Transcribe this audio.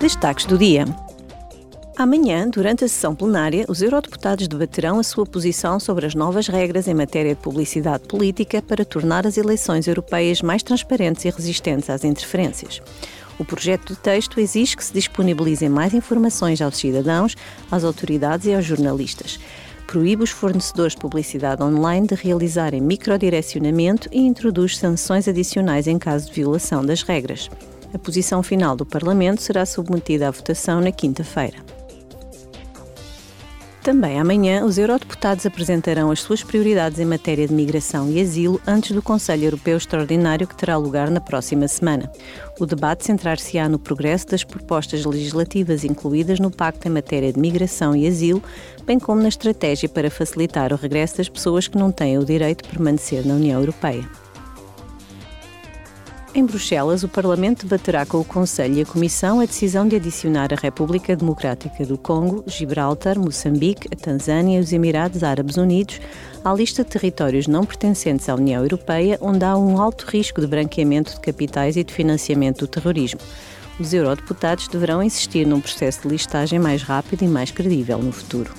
Destaques do dia. Amanhã, durante a sessão plenária, os eurodeputados debaterão a sua posição sobre as novas regras em matéria de publicidade política para tornar as eleições europeias mais transparentes e resistentes às interferências. O projeto de texto exige que se disponibilizem mais informações aos cidadãos, às autoridades e aos jornalistas. Proíbe os fornecedores de publicidade online de realizarem microdirecionamento e introduz sanções adicionais em caso de violação das regras. A posição final do Parlamento será submetida à votação na quinta-feira. Também amanhã, os eurodeputados apresentarão as suas prioridades em matéria de migração e asilo antes do Conselho Europeu Extraordinário que terá lugar na próxima semana. O debate centrar-se-á no progresso das propostas legislativas incluídas no Pacto em matéria de migração e asilo, bem como na estratégia para facilitar o regresso das pessoas que não têm o direito de permanecer na União Europeia. Em Bruxelas, o Parlamento debaterá com o Conselho e a Comissão a decisão de adicionar a República Democrática do Congo, Gibraltar, Moçambique, a Tanzânia e os Emirados Árabes Unidos à lista de territórios não pertencentes à União Europeia, onde há um alto risco de branqueamento de capitais e de financiamento do terrorismo. Os eurodeputados deverão insistir num processo de listagem mais rápido e mais credível no futuro.